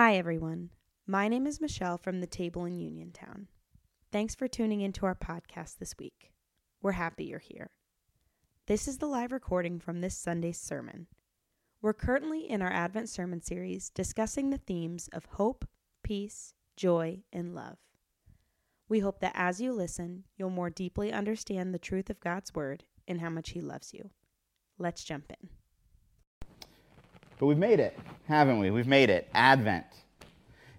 Hi, everyone. My name is Michelle from the table in Uniontown. Thanks for tuning into our podcast this week. We're happy you're here. This is the live recording from this Sunday's sermon. We're currently in our Advent sermon series discussing the themes of hope, peace, joy, and love. We hope that as you listen, you'll more deeply understand the truth of God's Word and how much He loves you. Let's jump in. But we've made it, haven't we? We've made it. Advent.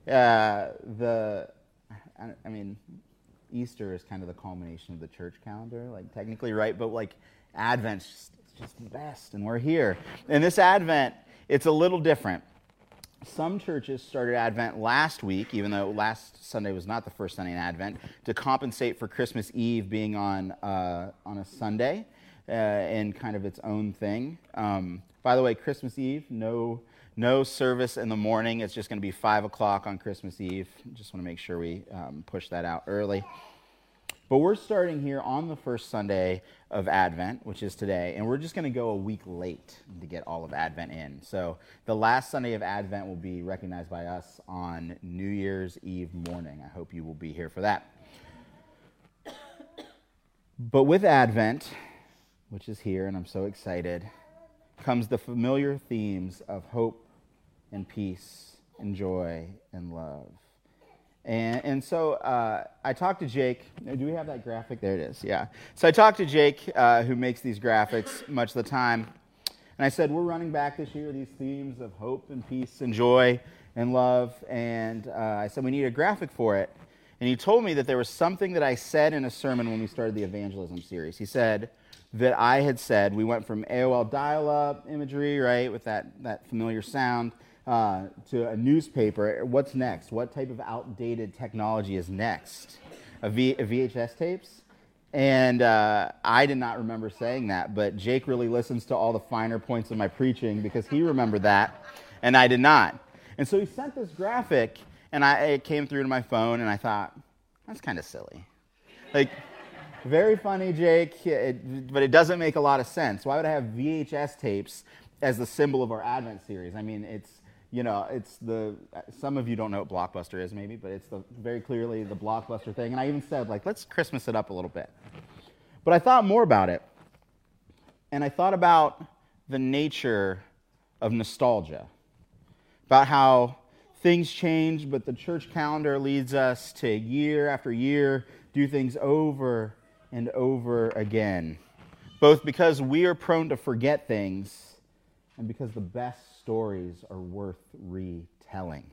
Uh, the, I, mean, Easter is kind of the culmination of the church calendar, like technically, right? But like Advent's just, just the best, and we're here. And this Advent, it's a little different. Some churches started Advent last week, even though last Sunday was not the first Sunday in Advent, to compensate for Christmas Eve being on, uh, on a Sunday uh, and kind of its own thing. Um, by the way, Christmas Eve, no, no service in the morning. It's just going to be 5 o'clock on Christmas Eve. Just want to make sure we um, push that out early. But we're starting here on the first Sunday of Advent, which is today, and we're just going to go a week late to get all of Advent in. So the last Sunday of Advent will be recognized by us on New Year's Eve morning. I hope you will be here for that. But with Advent, which is here, and I'm so excited, comes the familiar themes of hope and peace and joy and love. And, and so uh, I talked to Jake. Do we have that graphic? There it is, yeah. So I talked to Jake, uh, who makes these graphics much of the time. And I said, We're running back this year these themes of hope and peace and joy and love. And uh, I said, We need a graphic for it. And he told me that there was something that I said in a sermon when we started the evangelism series. He said that I had said, we went from AOL dial up imagery, right, with that, that familiar sound, uh, to a newspaper. What's next? What type of outdated technology is next? A, v- a VHS tapes? And uh, I did not remember saying that, but Jake really listens to all the finer points of my preaching because he remembered that, and I did not. And so he sent this graphic, and I, it came through to my phone, and I thought, that's kind of silly. Like, very funny, Jake, it, but it doesn't make a lot of sense. Why would I have VHS tapes as the symbol of our Advent series? I mean, it's you know, it's the some of you don't know what Blockbuster is, maybe, but it's the very clearly the Blockbuster thing. And I even said like, let's Christmas it up a little bit. But I thought more about it, and I thought about the nature of nostalgia, about how things change, but the church calendar leads us to year after year do things over and over again, both because we are prone to forget things and because the best stories are worth retelling.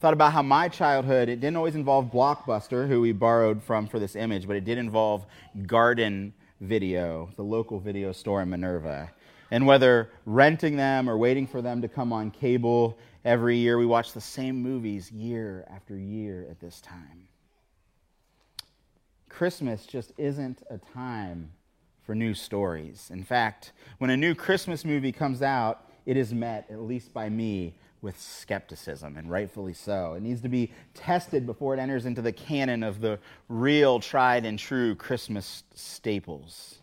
Thought about how my childhood, it didn't always involve Blockbuster, who we borrowed from for this image, but it did involve Garden Video, the local video store in Minerva. And whether renting them or waiting for them to come on cable every year, we watch the same movies year after year at this time. Christmas just isn't a time for new stories. In fact, when a new Christmas movie comes out, it is met, at least by me, with skepticism, and rightfully so. It needs to be tested before it enters into the canon of the real, tried and true Christmas staples.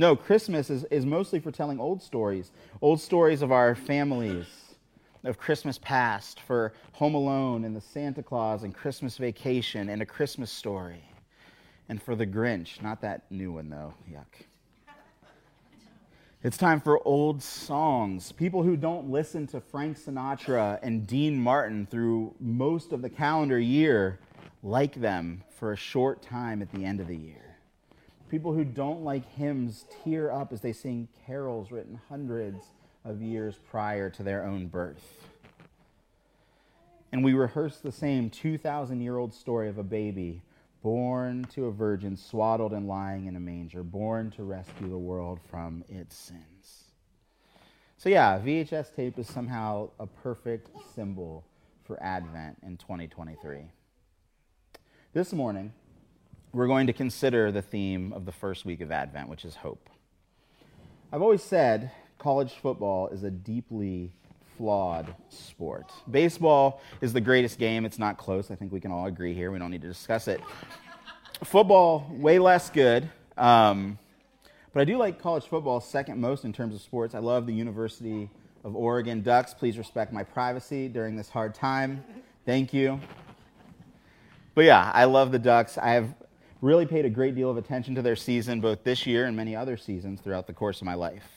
No, Christmas is, is mostly for telling old stories, old stories of our families, of Christmas past, for Home Alone and the Santa Claus and Christmas Vacation and a Christmas story and for the Grinch. Not that new one, though. Yuck. It's time for old songs. People who don't listen to Frank Sinatra and Dean Martin through most of the calendar year like them for a short time at the end of the year. People who don't like hymns tear up as they sing carols written hundreds of years prior to their own birth. And we rehearse the same 2,000 year old story of a baby born to a virgin, swaddled and lying in a manger, born to rescue the world from its sins. So, yeah, VHS tape is somehow a perfect symbol for Advent in 2023. This morning, we're going to consider the theme of the first week of Advent, which is hope. I've always said college football is a deeply flawed sport. Baseball is the greatest game. It's not close. I think we can all agree here. We don't need to discuss it. Football, way less good. Um, but I do like college football second most in terms of sports. I love the University of Oregon Ducks, please respect my privacy during this hard time. Thank you. But yeah, I love the Ducks. I have really paid a great deal of attention to their season, both this year and many other seasons throughout the course of my life.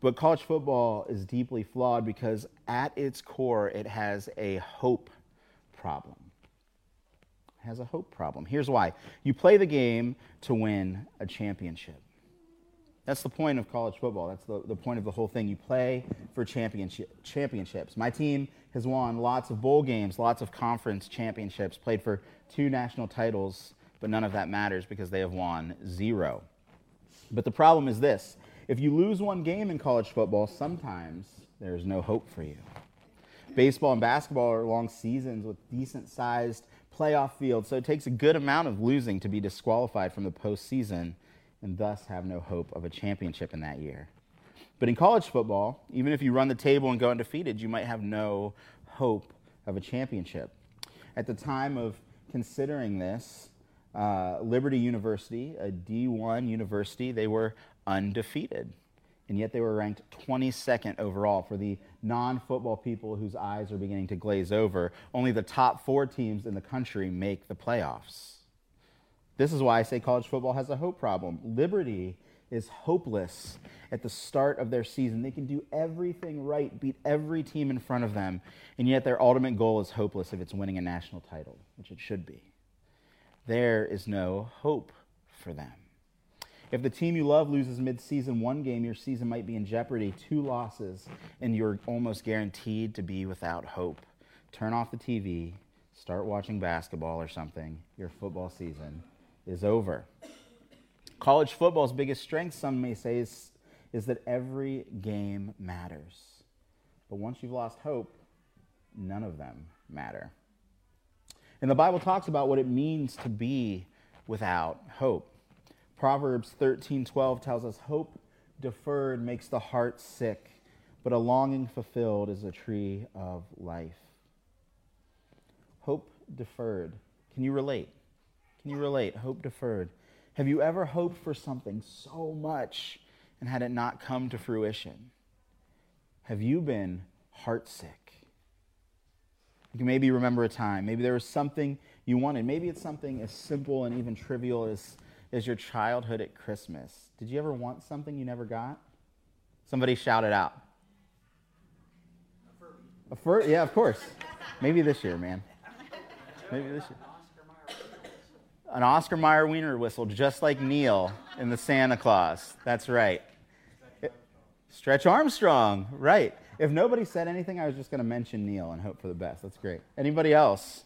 But college football is deeply flawed because at its core, it has a hope problem. It has a hope problem. Here's why you play the game to win a championship. That's the point of college football. That's the, the point of the whole thing. You play for championship, championships. My team has won lots of bowl games, lots of conference championships, played for two national titles, but none of that matters because they have won zero. But the problem is this if you lose one game in college football, sometimes there's no hope for you. Baseball and basketball are long seasons with decent sized playoff fields, so it takes a good amount of losing to be disqualified from the postseason and thus have no hope of a championship in that year. But in college football, even if you run the table and go undefeated, you might have no hope of a championship. At the time of considering this, uh, Liberty University, a D1 university, they were undefeated. And yet they were ranked 22nd overall for the non football people whose eyes are beginning to glaze over. Only the top four teams in the country make the playoffs. This is why I say college football has a hope problem. Liberty is hopeless at the start of their season. They can do everything right, beat every team in front of them, and yet their ultimate goal is hopeless if it's winning a national title, which it should be. There is no hope for them. If the team you love loses midseason one game, your season might be in jeopardy. Two losses, and you're almost guaranteed to be without hope. Turn off the TV, start watching basketball or something. Your football season is over. College football's biggest strength, some may say, is, is that every game matters. But once you've lost hope, none of them matter. And the Bible talks about what it means to be without hope. Proverbs 13:12 tells us hope deferred makes the heart sick, but a longing fulfilled is a tree of life. Hope deferred. Can you relate? Can you relate? Hope deferred. Have you ever hoped for something so much and had it not come to fruition? Have you been heartsick? You can maybe remember a time. Maybe there was something you wanted. Maybe it's something as simple and even trivial as, as your childhood at Christmas. Did you ever want something you never got? Somebody shout it out. A fur? Yeah, of course. Maybe this year, man. Maybe this year an Oscar Mayer wiener whistle, just like Neil in the Santa Claus. That's right. Stretch Armstrong, right. If nobody said anything, I was just going to mention Neil and hope for the best. That's great. Anybody else?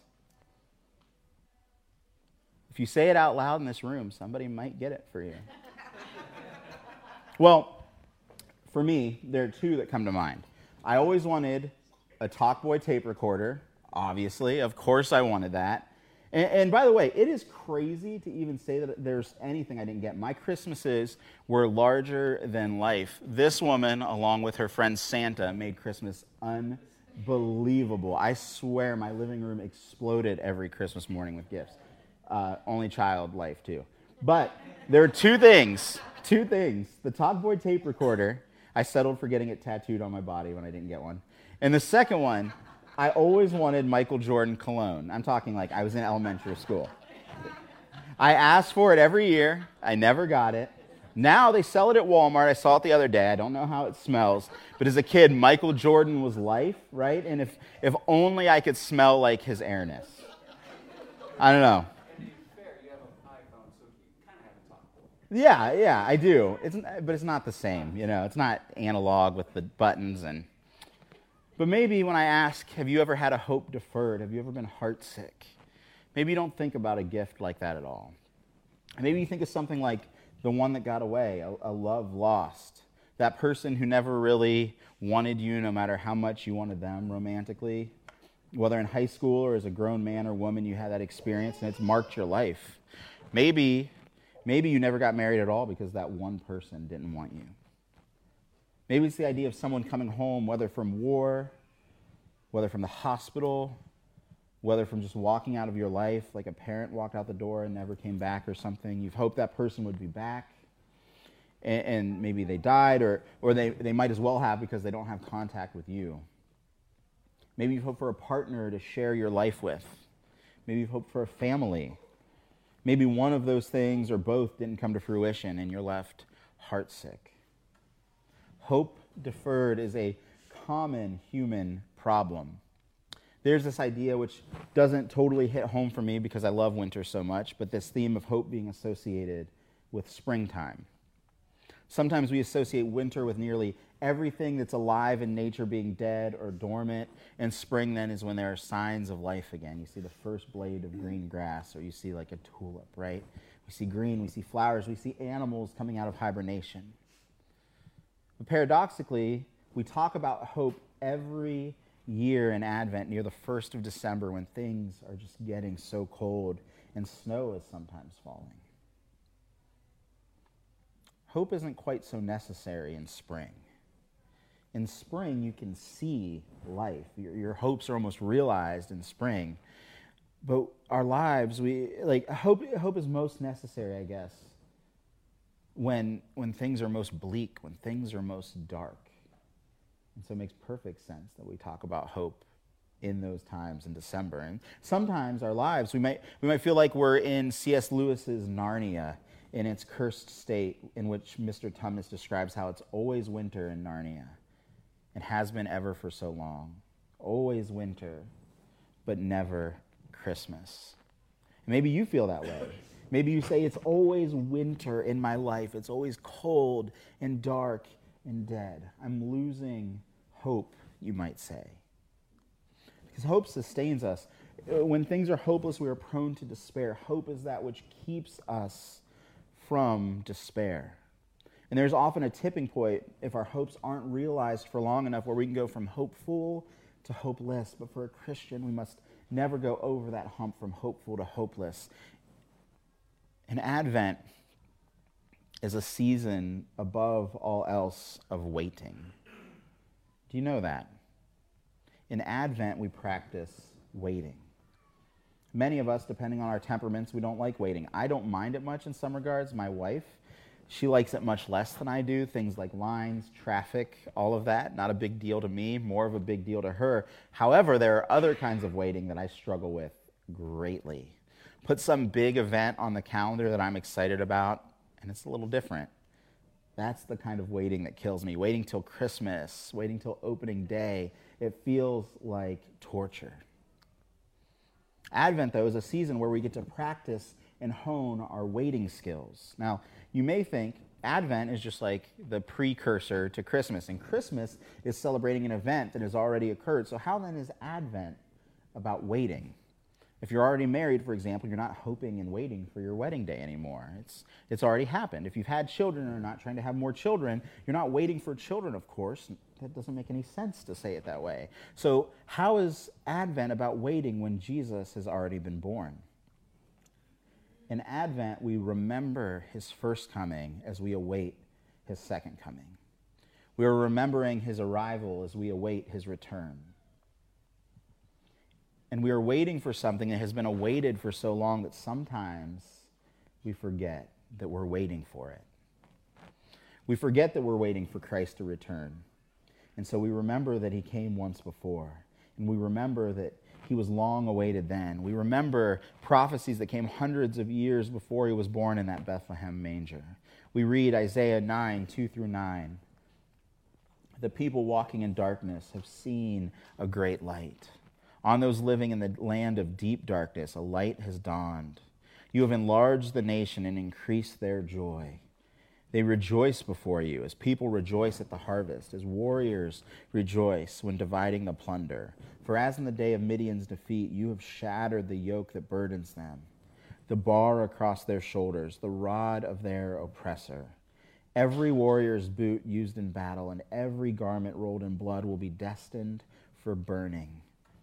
If you say it out loud in this room, somebody might get it for you. well, for me, there are two that come to mind. I always wanted a Talkboy tape recorder, obviously. Of course, I wanted that. And, and, by the way, it is crazy to even say that there's anything I didn't get. My Christmases were larger than life. This woman, along with her friend Santa, made Christmas unbelievable. I swear my living room exploded every Christmas morning with gifts. Uh, only child life, too. But there are two things. Two things. The Talkboy tape recorder, I settled for getting it tattooed on my body when I didn't get one. And the second one, I always wanted Michael Jordan cologne. I'm talking like I was in elementary school. I asked for it every year. I never got it. Now they sell it at Walmart. I saw it the other day. I don't know how it smells. But as a kid, Michael Jordan was life, right? And if, if only I could smell like his airness. I don't know. Yeah, yeah, I do. It's, but it's not the same, you know. It's not analog with the buttons and but maybe when I ask, have you ever had a hope deferred? Have you ever been heartsick? Maybe you don't think about a gift like that at all. Maybe you think of something like the one that got away, a, a love lost. That person who never really wanted you, no matter how much you wanted them romantically. Whether in high school or as a grown man or woman, you had that experience and it's marked your life. Maybe, maybe you never got married at all because that one person didn't want you. Maybe it's the idea of someone coming home, whether from war, whether from the hospital, whether from just walking out of your life, like a parent walked out the door and never came back or something. You've hoped that person would be back. and, maybe they died, or, or they, they might as well have because they don't have contact with you. Maybe you've hoped for a partner to share your life with. Maybe you've hoped for a family. Maybe one of those things or both didn't come to fruition and you're left heartsick. Hope deferred is a common human problem. There's this idea which doesn't totally hit home for me because I love winter so much, but this theme of hope being associated with springtime. Sometimes we associate winter with nearly everything that's alive in nature being dead or dormant. And spring then is when there are signs of life again. You see the first blade of green grass, or you see like a tulip, right? We see green, we see flowers, we see animals coming out of hibernation. But paradoxically, we talk about hope every year in Advent near the 1st of December when things are just getting so cold and snow is sometimes falling. Hope isn't quite so necessary in spring in spring, you can see life. Your, your hopes are almost realized in spring. But our lives, we like hope. Hope is most necessary, I guess, when when things are most bleak, when things are most dark. And so it makes perfect sense that we talk about hope in those times in December. And sometimes our lives, we might we might feel like we're in C.S. Lewis's Narnia in its cursed state, in which Mr. Tumnus describes how it's always winter in Narnia and has been ever for so long. Always winter, but never Christmas. And Maybe you feel that way. Maybe you say, It's always winter in my life. It's always cold and dark and dead. I'm losing hope, you might say. Because hope sustains us. Uh, when things are hopeless, we are prone to despair. Hope is that which keeps us from despair. And there's often a tipping point if our hopes aren't realized for long enough where we can go from hopeful to hopeless. But for a Christian, we must never go over that hump from hopeful to hopeless. And Advent is a season above all else of waiting. Do you know that? In Advent, we practice waiting. Many of us, depending on our temperaments, we don't like waiting. I don't mind it much in some regards. My wife, she likes it much less than I do. Things like lines, traffic, all of that, not a big deal to me, more of a big deal to her. However, there are other kinds of waiting that I struggle with greatly. Put some big event on the calendar that I'm excited about, and it's a little different. That's the kind of waiting that kills me. Waiting till Christmas, waiting till opening day, it feels like torture. Advent, though, is a season where we get to practice and hone our waiting skills. Now, you may think Advent is just like the precursor to Christmas, and Christmas is celebrating an event that has already occurred. So, how then is Advent about waiting? If you're already married, for example, you're not hoping and waiting for your wedding day anymore. It's, it's already happened. If you've had children and are not trying to have more children, you're not waiting for children, of course. That doesn't make any sense to say it that way. So, how is Advent about waiting when Jesus has already been born? In Advent, we remember his first coming as we await his second coming. We are remembering his arrival as we await his return. And we are waiting for something that has been awaited for so long that sometimes we forget that we're waiting for it. We forget that we're waiting for Christ to return. And so we remember that he came once before. And we remember that he was long awaited then. We remember prophecies that came hundreds of years before he was born in that Bethlehem manger. We read Isaiah 9, 2 through 9. The people walking in darkness have seen a great light. On those living in the land of deep darkness, a light has dawned. You have enlarged the nation and increased their joy. They rejoice before you as people rejoice at the harvest, as warriors rejoice when dividing the plunder. For as in the day of Midian's defeat, you have shattered the yoke that burdens them, the bar across their shoulders, the rod of their oppressor. Every warrior's boot used in battle and every garment rolled in blood will be destined for burning,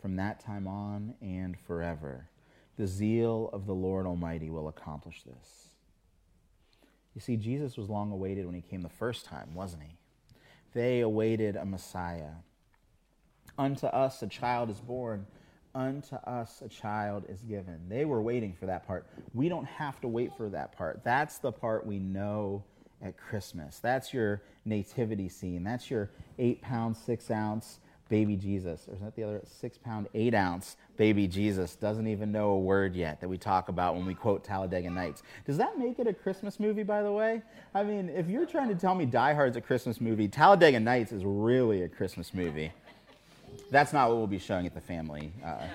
from that time on and forever. The zeal of the Lord Almighty will accomplish this. You see, Jesus was long awaited when he came the first time, wasn't he? They awaited a Messiah. Unto us a child is born, unto us a child is given. They were waiting for that part. We don't have to wait for that part. That's the part we know at Christmas. That's your nativity scene. That's your eight pound, six ounce baby Jesus. Or is that the other six pound, eight ounce baby Jesus? Doesn't even know a word yet that we talk about when we quote Talladega Nights. Does that make it a Christmas movie, by the way? I mean, if you're trying to tell me Die Hard's a Christmas movie, Talladega Nights is really a Christmas movie. That's not what we'll be showing at the family uh,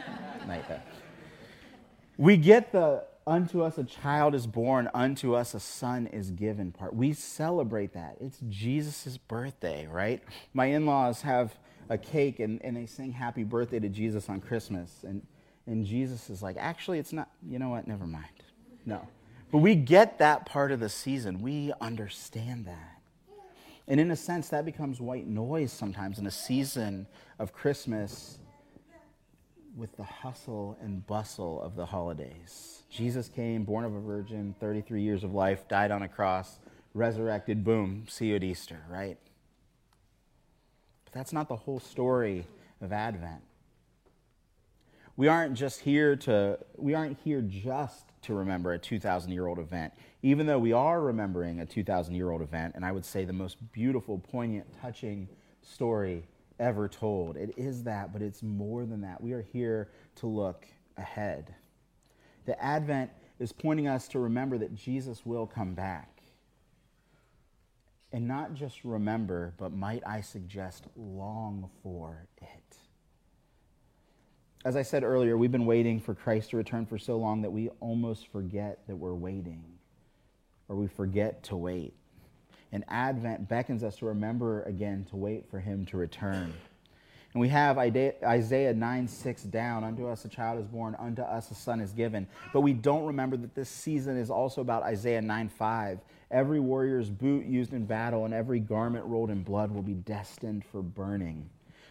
night. Though. We get the unto us a child is born, unto us a son is given part. We celebrate that. It's Jesus' birthday, right? My in laws have a cake and, and they sing happy birthday to Jesus on Christmas. And, and Jesus is like, actually, it's not, you know what? Never mind. No. But we get that part of the season. We understand that. And in a sense, that becomes white noise sometimes in a season of Christmas with the hustle and bustle of the holidays. Jesus came, born of a virgin, 33 years of life, died on a cross, resurrected, boom, see you at Easter, right? That's not the whole story of Advent. We aren't just here to we aren't here just to remember a 2000 year old event. Even though we are remembering a 2000 year old event and I would say the most beautiful, poignant, touching story ever told. It is that, but it's more than that. We are here to look ahead. The Advent is pointing us to remember that Jesus will come back. And not just remember, but might I suggest, long for it. As I said earlier, we've been waiting for Christ to return for so long that we almost forget that we're waiting, or we forget to wait. And Advent beckons us to remember again to wait for him to return. And we have Isaiah 9 6 down. Unto us a child is born, unto us a son is given. But we don't remember that this season is also about Isaiah 9 5. Every warrior's boot used in battle and every garment rolled in blood will be destined for burning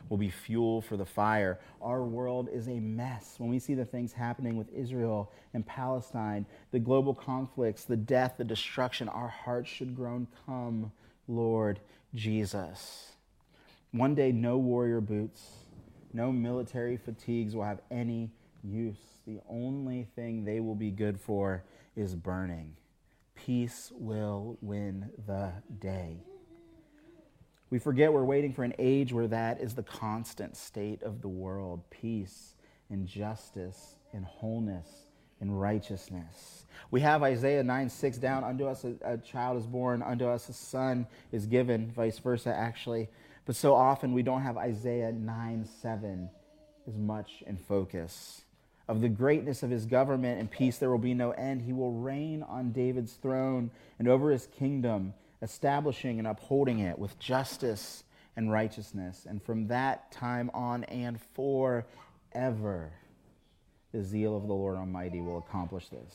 will be fuel for the fire. Our world is a mess. When we see the things happening with Israel and Palestine, the global conflicts, the death, the destruction, our hearts should groan, Come, Lord Jesus. One day, no warrior boots, no military fatigues will have any use. The only thing they will be good for is burning. Peace will win the day. We forget we're waiting for an age where that is the constant state of the world peace and justice and wholeness and righteousness. We have Isaiah 9 6 down. Unto us a, a, child is born, unto us a son is given, vice versa, actually. But so often we don't have Isaiah 9 7 as much in focus. Of the greatness of his government and peace, there will be no end. He will reign on David's throne and over his kingdom establishing and upholding it with justice and righteousness. And from that time on and forever, the zeal of the Lord Almighty will accomplish this.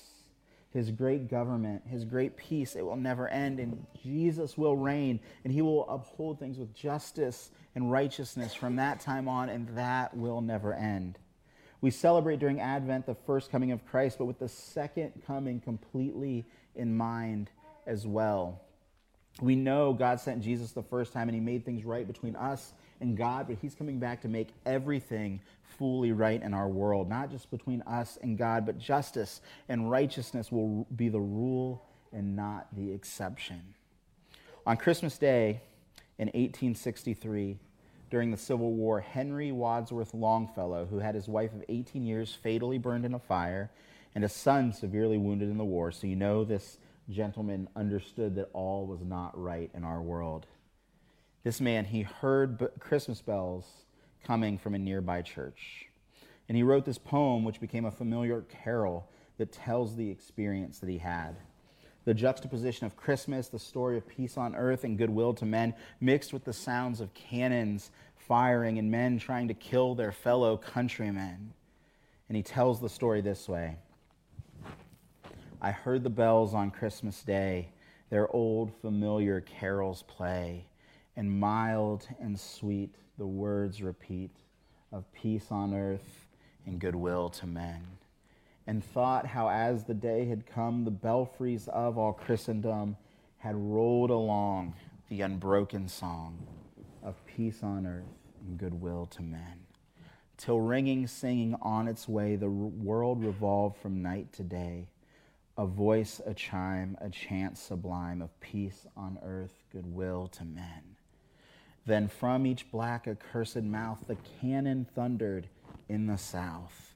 His great government, his great peace, it will never end. And Jesus will reign, and he will uphold things with justice and righteousness from that time on, and that will never end. We celebrate during Advent the first coming of Christ, but with the second coming completely in mind as well. We know God sent Jesus the first time and he made things right between us and God, but he's coming back to make everything fully right in our world, not just between us and God, but justice and righteousness will be the rule and not the exception. On Christmas Day in 1863, during the Civil War, Henry Wadsworth Longfellow, who had his wife of 18 years fatally burned in a fire and a son severely wounded in the war, so you know this gentleman understood that all was not right in our world. This man, he heard Christmas bells coming from a nearby church. And he wrote this poem, which became a familiar carol that tells the experience that he had. The juxtaposition of Christmas, the story of peace on earth and goodwill to men, mixed with the sounds of cannons firing and men trying to kill their fellow countrymen. And he tells the story this way I heard the bells on Christmas Day, their old familiar carols play, and mild and sweet the words repeat of peace on earth and goodwill to men. And thought how, as the day had come, the belfries of all Christendom had rolled along the unbroken song of peace on earth and goodwill to men. Till ringing, singing on its way, the world revolved from night to day a voice, a chime, a chant sublime of peace on earth, goodwill to men. Then from each black accursed mouth the cannon thundered in the south,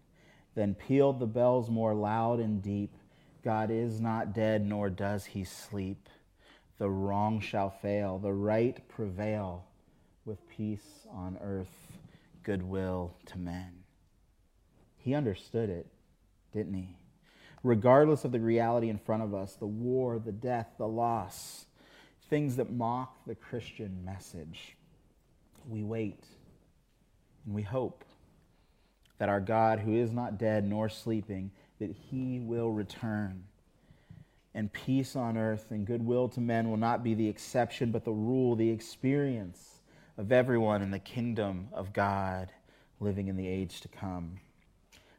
Then pealed the bells more loud and deep. God is not dead, nor does he sleep. The wrong shall fail, the right prevail, with peace on earth, goodwill to men. He understood it, didn't he? regardless of the reality in front of us the war, the death, the loss, things that mock the Christian message. We wait and we hope that our God, who is not dead nor sleeping, that he will return. And peace on earth and goodwill to men will not be the exception, but the rule, the experience of everyone in the kingdom of God living in the age to come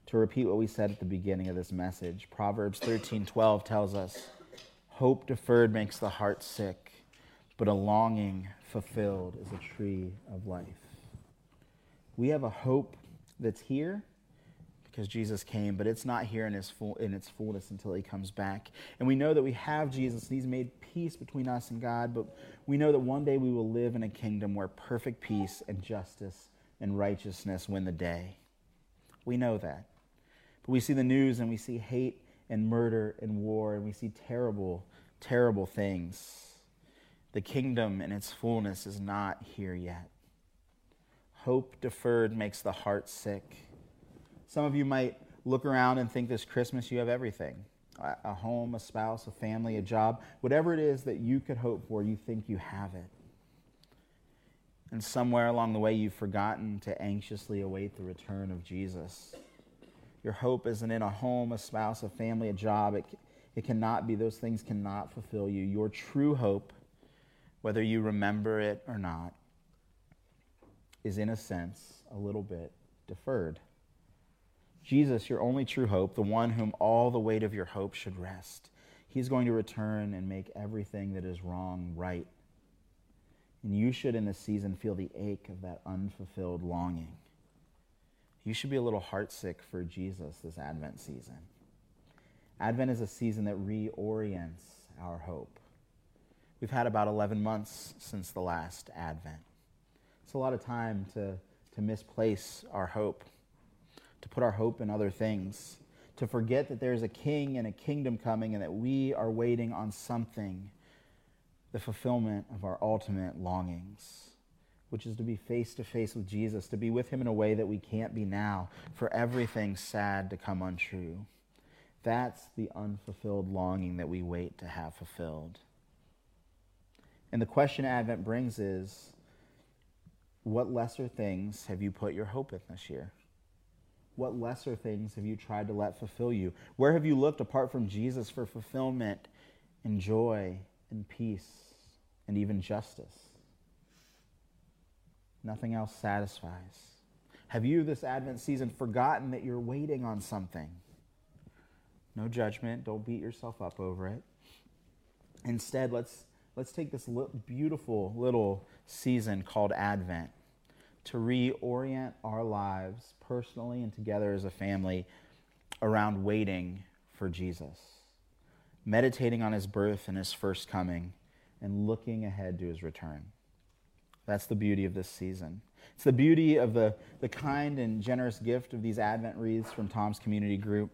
to repeat what we said at the beginning of this message. Proverbs 13:12 tells us, "Hope deferred makes the heart sick, but a longing fulfilled is a tree of life." We have a hope that's here because Jesus came, but it's not here in, his full, in its fullness until he comes back. And we know that we have Jesus and he's made peace between us and God, but we know that one day we will live in a kingdom where perfect peace and justice and righteousness win the day. We know that. But we see the news and we see hate and murder and war and we see terrible, terrible things. The kingdom in its fullness is not here yet. Hope deferred makes the heart sick. Some of you might look around and think this Christmas you have everything a home, a spouse, a family, a job, whatever it is that you could hope for, you think you have it. And somewhere along the way, you've forgotten to anxiously await the return of Jesus. Your hope isn't in a home, a spouse, a family, a job. It, it cannot be. Those things cannot fulfill you. Your true hope, whether you remember it or not, is in a sense a little bit deferred. Jesus, your only true hope, the one whom all the weight of your hope should rest, he's going to return and make everything that is wrong right. And you should, in this season, feel the ache of that unfulfilled longing you should be a little heartsick for Jesus this Advent season. Advent is a season that reorients our hope. We've had about 11 months since the last Advent. It's a lot of time to, to misplace our hope, to put our hope in other things, to forget that there's a king and a kingdom coming and that we are waiting on something, the fulfillment of our ultimate longings which is to be face to face with Jesus, to be with him in a way that we can't be now, for everything sad to come untrue. That's the unfulfilled longing that we wait to have fulfilled. And the question Advent brings is what lesser things have you put your hope in this year? What lesser things have you tried to let fulfill you? Where have you looked apart from Jesus for fulfillment and joy and peace and even justice? Nothing else satisfies. Have you this Advent season forgotten that you're waiting on something? No judgment. Don't beat yourself up over it. Instead, let's, let's take this beautiful little season called Advent to reorient our lives personally and together as a family around waiting for Jesus, meditating on his birth and his first coming, and looking ahead to his return. That's the beauty of this season. It's the beauty of the, the kind and generous gift of these Advent wreaths from Tom's community group.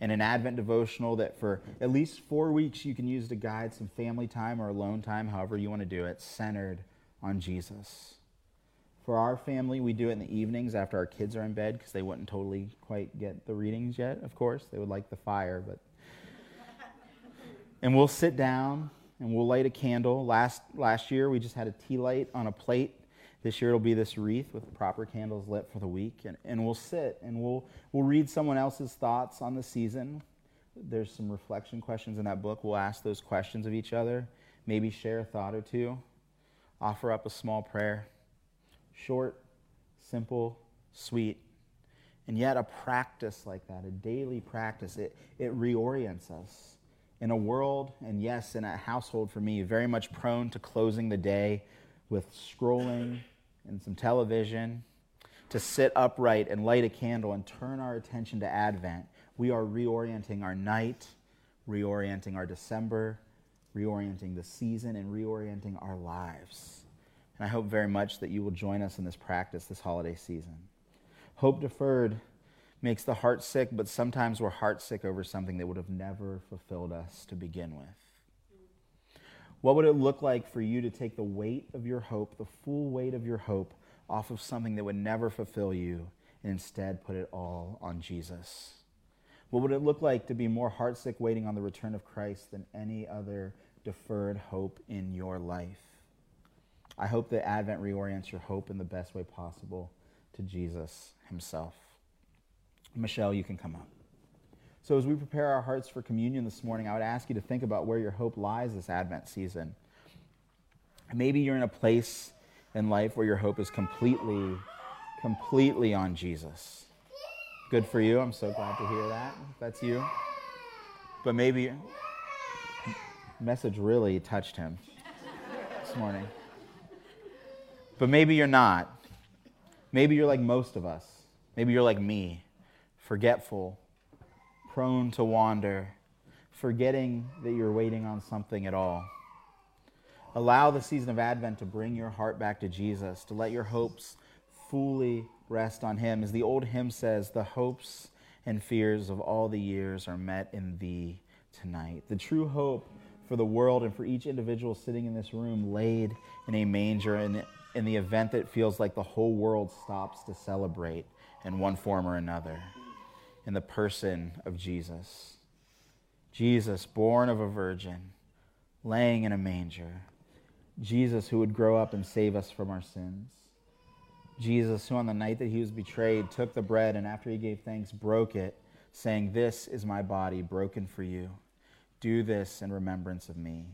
and an Advent devotional that for at least four weeks you can use to guide some family time or alone time, however you want to do it, centered on Jesus. For our family, we do it in the evenings after our kids are in bed because they wouldn't totally quite get the readings yet, of course. They would like the fire, but. and we'll sit down and we'll light a candle. Last, last year, we just had a tea light on a plate. This year, it'll be this wreath with proper candles lit for the week. And, and we'll sit and we'll, we'll read someone else's thoughts on the season. There's some reflection questions in that book. We'll ask those questions of each other, maybe share a thought or two, offer up a small prayer. Short, simple, sweet. And yet, a practice like that, a daily practice, it, it reorients us in a world, and yes, in a household for me, very much prone to closing the day with scrolling and some television, to sit upright and light a candle and turn our attention to Advent, we are reorienting our night, reorienting our December, reorienting the season, and reorienting our lives. And I hope very much that you will join us in this practice this holiday season. Hope deferred makes the heart sick, but sometimes we're heart sick over something that would have never fulfilled us to begin with. What would it look like for you to take the weight of your hope, the full weight of your hope, off of something that would never fulfill you, and instead put it all on Jesus? What would it look like to be more heartsick waiting on the return of Christ than any other deferred hope in your life? I hope that Advent reorients your hope in the best way possible to Jesus himself. Michelle, you can come up. So, as we prepare our hearts for communion this morning, I would ask you to think about where your hope lies this Advent season. Maybe you're in a place in life where your hope is completely, completely on Jesus. Good for you. I'm so glad to hear that. that's you. But maybe message really touched him this morning. But maybe you're not. Maybe you're like most of us. Maybe you're like me forgetful, prone to wander, forgetting that you're waiting on something at all. Allow the season of Advent to bring your heart back to Jesus, to let your hopes fully rest on Him. As the old hymn says, the hopes and fears of all the years are met in Thee tonight. The true hope for the world and for each individual sitting in this room laid in a manger in, in the event that feels like the whole world stops to celebrate in one form or another in the person of Jesus. Jesus, born of a virgin, laying in a manger. Jesus, who would grow up and save us from our sins. Jesus, who on the night that he was betrayed took the bread and after he gave thanks broke it, saying, This is my body broken for you. Do this in remembrance of me.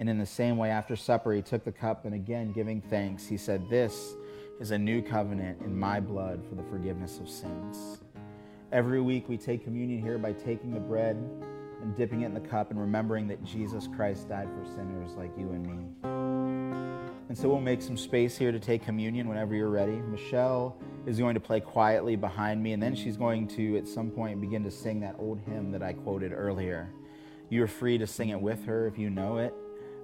And in the same way, after supper, he took the cup and again giving thanks, he said, This is a new covenant in my blood for the forgiveness of sins. Every week we take communion here by taking the bread and dipping it in the cup and remembering that Jesus Christ died for sinners like you and me. And so we'll make some space here to take communion whenever you're ready. Michelle is going to play quietly behind me, and then she's going to, at some point, begin to sing that old hymn that I quoted earlier. You're free to sing it with her if you know it,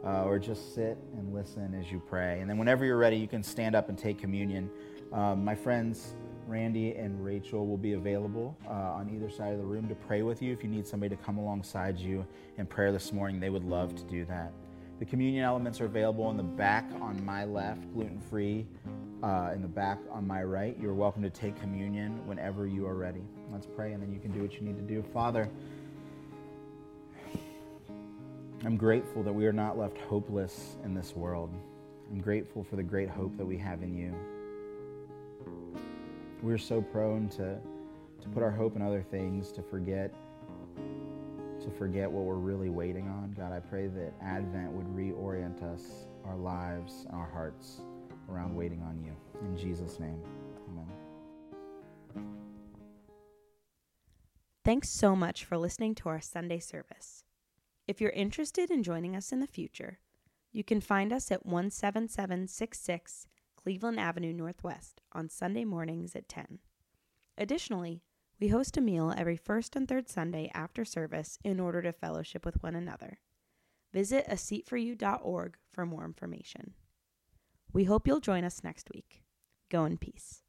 uh, or just sit and listen as you pray. And then whenever you're ready, you can stand up and take communion. Um, my friends, Randy and Rachel will be available uh, on either side of the room to pray with you. If you need somebody to come alongside you in prayer this morning, they would love to do that. The communion elements are available in the back on my left, gluten free, uh, in the back on my right. You're welcome to take communion whenever you are ready. Let's pray, and then you can do what you need to do. Father, I'm grateful that we are not left hopeless in this world. I'm grateful for the great hope that we have in you. We're so prone to, to put our hope in other things, to forget to forget what we're really waiting on. God, I pray that Advent would reorient us, our lives, our hearts around waiting on you. In Jesus' name, amen. Thanks so much for listening to our Sunday service. If you're interested in joining us in the future, you can find us at 17766 Cleveland Avenue Northwest on Sunday mornings at 10. Additionally, we host a meal every first and third Sunday after service in order to fellowship with one another. Visit a seatforyou.org for more information. We hope you'll join us next week. Go in peace.